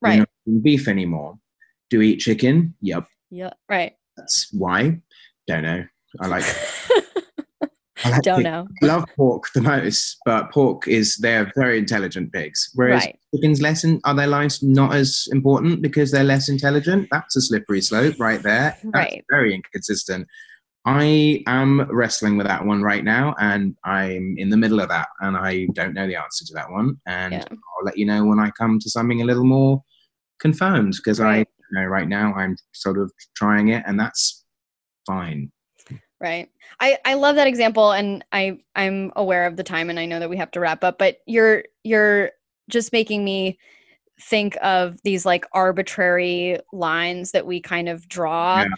We're right not eating beef anymore. Do we eat chicken? Yep. yeah right That's why. Don't know. I like. Like don't know love pork the most, but pork is they're very intelligent pigs. Whereas right chickens less in, are their lives not as important because they're less intelligent? That's a slippery slope right there. That's Right. very inconsistent. I am wrestling with that one right now, and I'm in the middle of that, and I don't know the answer to that one. And Yeah. I'll let you know when I come to something a little more confirmed because I you know right now I'm sort of trying it, and that's fine. Right. I I love that example and I I'm aware of the time and I know that we have to wrap up but you're you're just making me think of these like arbitrary lines that we kind of draw Yeah.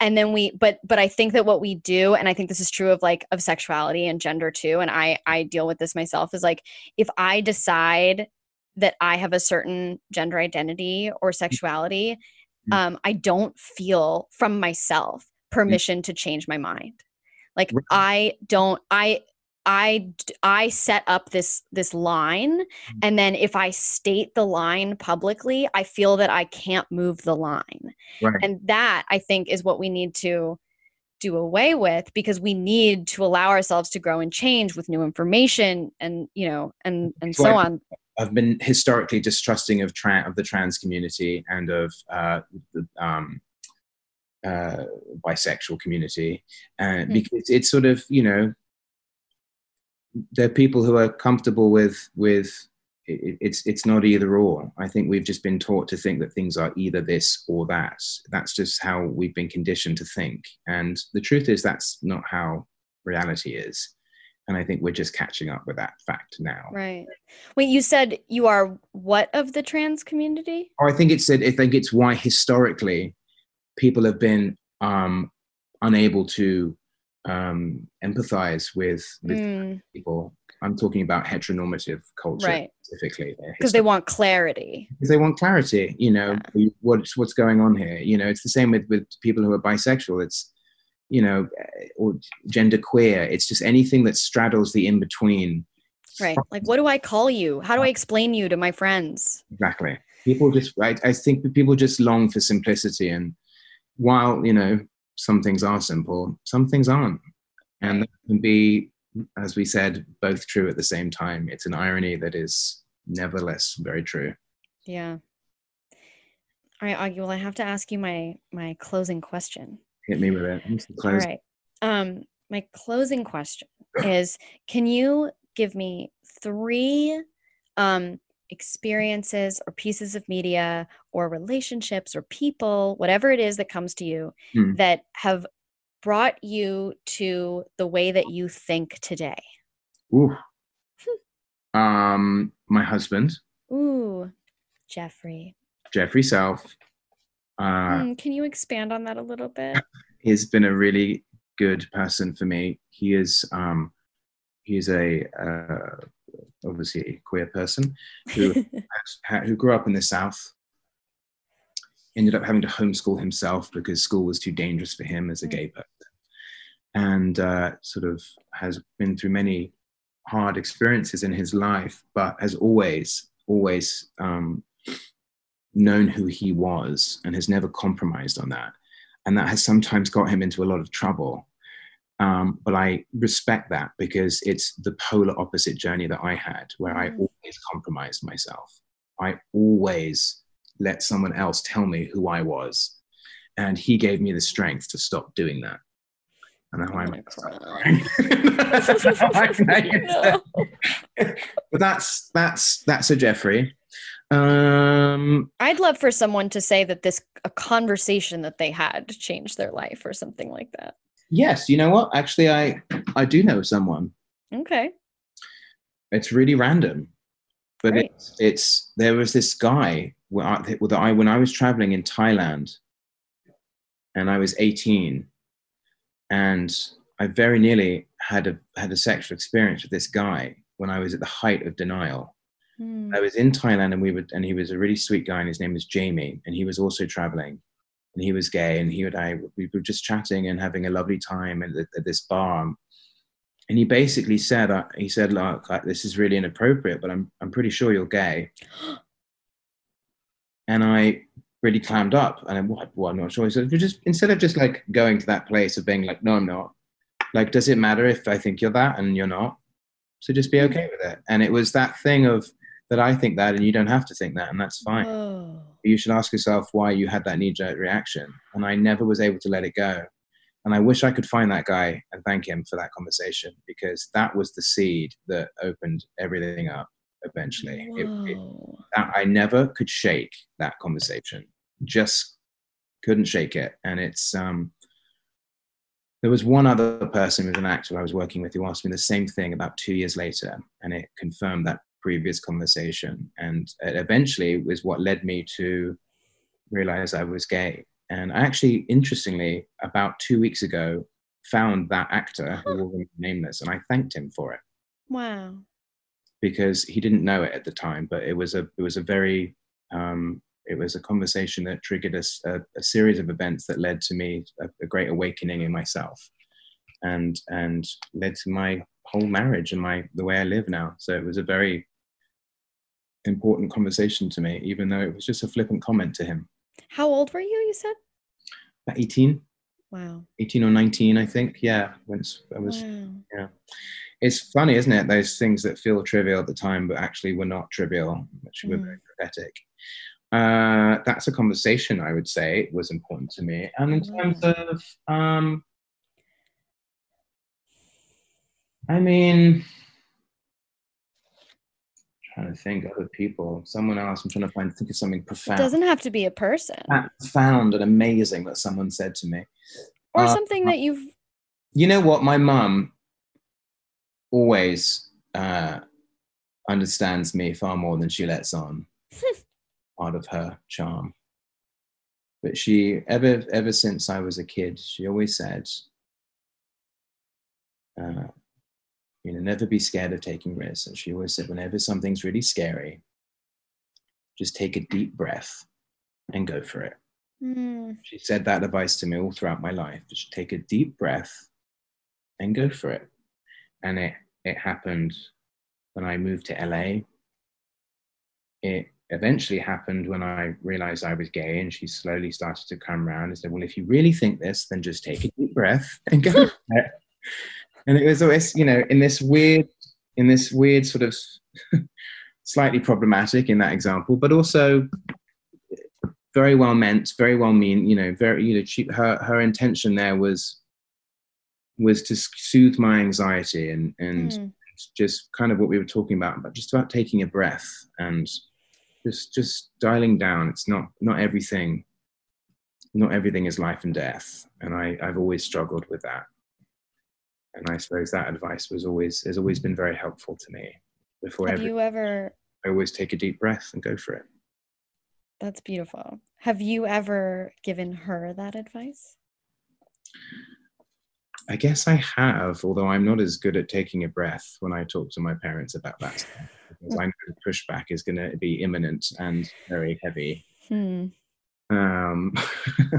and then we but but I think that what we do and I think this is true of like of sexuality and gender too and I I deal with this myself is like if I decide that I have a certain gender identity or sexuality Mm. um I don't feel from myself permission to change my mind like Right. i don't I I I set up this this line Mm. and then if i state the line publicly i feel that i can't move the line Right. and that i think is what we need to do away with because we need to allow ourselves to grow and change with new information and you know and and so Right. on I've been historically distrusting of tra- of the trans community and of uh, the um, uh, bisexual community, uh, Hmm. because it's sort of you know there are people who are comfortable with with it, it's it's not either or. I think we've just been taught to think that things are either this or that. That's just how we've been conditioned to think, and the truth is that's not how reality is. And I think we're just catching up with that fact now. right wait you said you are what of the trans community or I think it's that. I think it's why historically people have been um, unable to um, empathize with, with Mm, people. I'm talking about heteronormative culture right specifically. Because they want clarity because they want clarity. You know what's what's going on here. You know, it's the same with with people who are bisexual. It's you know, eh, or gender queer. It's just anything that straddles the in between. Right. Like, what do I call you? How do I explain you to my friends? Exactly. People just, I, I think people just long for simplicity. And while, you know, some things are simple, some things aren't. And that can be, as we said, both true at the same time. It's an irony that is nevertheless very true. Yeah. All right, Augie. Well, I have to ask you my my closing question. Hit me with it. All right. Um, my closing question is: Can you give me three um experiences or pieces of media or relationships or people, whatever it is that comes to you Hmm. that have brought you to the way that you think today? Ooh. um, my husband, Ooh, Jeffrey. Jeffrey Self, uh, Hmm, can you expand on that a little bit? He's been a really good person for me. He is um, he's a uh, obviously a queer person who who grew up in the South. Ended up having to homeschool himself because school was too dangerous for him as a Mm. gay person, and uh, sort of has been through many hard experiences in his life, but has always always um, known who he was and has never compromised on that and that has sometimes got him into a lot of trouble. Um, but I respect that because it's the polar opposite journey that I had, where I Mm. always compromised myself. I always let someone else tell me who I was, and he gave me the strength to stop doing that. And now I'm I'm crying. No. but that's that's that's a Jeffrey. Um, I'd love for someone to say that this a conversation that they had changed their life or something like that. Yes, you know what? Actually, I I do know someone. Okay. It's really random, but Great. it's, it's there was this guy I, when I when I was traveling in Thailand, and I was 18, and I very nearly had a had a sexual experience with this guy when I was at the height of denial. Hmm. I was in Thailand, and we were and he was a really sweet guy, and his name was Jamie, and he was also traveling, and he was gay, and he would I we were just chatting and having a lovely time at, at this bar, and he basically said uh, he said look uh, this is really inappropriate but i'm i'm pretty sure you're gay. And i really clammed up and i what well, i'm not sure. He said "You just instead of just like going to that place of being like no i'm not like does it matter if i think you're that and you're not? So just be okay with it. And it was that thing of that i think that and you don't have to think that and that's fine. Whoa. you should ask yourself why you had that knee-jerk reaction and i never was able to let it go. And i wish i could find that guy and thank him for that conversation because that was the seed that opened everything up eventually. It- it- that i never could shake that conversation. Just couldn't shake it. And it's um there was one other person with an actor I was working with who asked me the same thing about two years later, and it confirmed that previous conversation. And eventually it eventually was what led me to realize I was gay. And I actually, interestingly, about two weeks ago, found that actor who will remain nameless, and I thanked him for it Wow. because he didn't know it at the time, but it was a it was a very um, it was a conversation that triggered a series of events that led to me a, a great awakening in myself, and and led to my whole marriage and my the way I live now. So it was a very important conversation to me, even though it was just a flippant comment to him. How old were you? You said. About 18, Wow. 18 or 19, I think. Yeah, once I was wow. it's funny, isn't it? Those things that feel trivial at the time, but actually were not trivial, which were Mm. very pathetic. Uh, that's a conversation I would say was important to me. And in terms of, um, I mean, trying to think other people. Someone else. I'm trying to find think of something It profound, doesn't have to be a person profound and amazing that someone said to me. or Uh, something that you've. You know what? My mum always uh, understands me far more than she lets on. part of her charm. But she ever ever since I was a kid, she always said, uh, you know, never be scared of taking risks. And she always said, whenever something's really scary, just take a deep breath and go for it. Hmm. She said that advice to me all throughout my life. Just take a deep breath and go for it. And it it happened when I moved to LA. It eventually happened when I realized I was gay, and she slowly started to come around and said, "Well, if you really think this, then just take a deep breath and go." for it." And it was always, you know, in this weird, in this weird sort of slightly problematic in that example, but also very well meant, very well mean. You know, very you know, she, her her intention there was was to soothe my anxiety and and Hmm. just kind of what we were talking about, but just about taking a breath and just just dialing down. It's not not everything. Not everything is life and death, and I, I've always struggled with that. And I suppose that advice was always has always been very helpful to me. Before Have every, you ever I always take a deep breath and go for it. That's beautiful. Have you ever given her that advice? I guess I have, although I'm not as good at taking a breath when I talk to my parents about that stuff, because I know the pushback is going to be imminent and very heavy. Hmm. Um,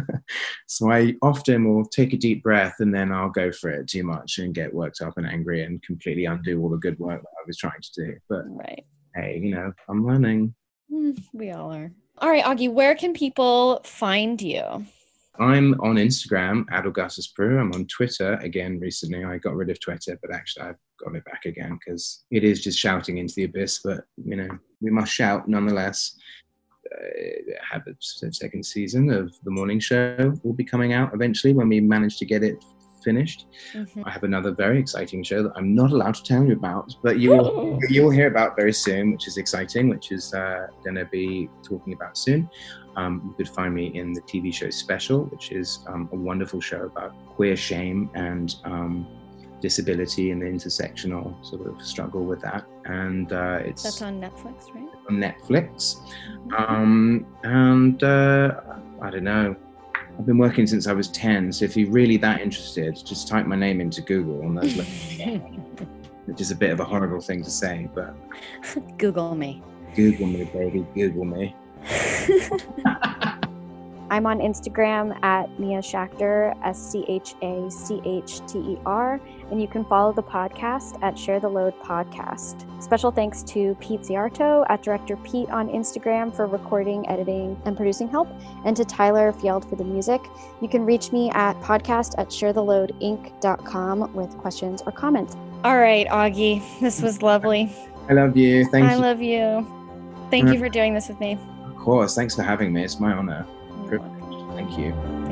so I often will take a deep breath and then I'll go for it too much and get worked up and angry and completely undo all the good work that I was trying to do. But Right. hey, you know, I'm learning. Hmm, we all are. All right, Augie, where can people find you? I'm on Instagram at Augustus Prew. I'm on Twitter again recently. I got rid of Twitter, but actually I've got it back again because it is just shouting into the abyss. But you know, we must shout nonetheless. Uh, have a second season of the morning show will be coming out eventually when we manage to get it finished. Mhm. I have another very exciting show that I'm not allowed to tell you about, but you will you will hear about very soon, which is exciting, which is uh, going to be talking about soon. Um, you could find me in the TV show Special, which is um, a wonderful show about queer shame and um, disability and the intersectional sort of struggle with that. And uh, it's That's on Netflix, right? on Netflix. Um, and uh, I don't know. I've been working since I was 10, so if you're really that interested, just type my name into Google, and there's which is a bit of a horrible thing to say, but Google me. Google me, baby, Google me. I'm on Instagram at Mia Schachter, S C H A C H T E R, and you can follow the podcast at Share the Load Podcast. Special thanks to Pete Ziarto at Director Pete on Instagram for recording, editing, and producing help, and to Tyler Field for the music. You can reach me at podcast at sharetheloadinc.com with questions or comments. All right, Augie, this was lovely. I love you. Thank I you. love you. Thank you uh, for doing this with me. of course. Thanks for having me. It's my honor. Thank you.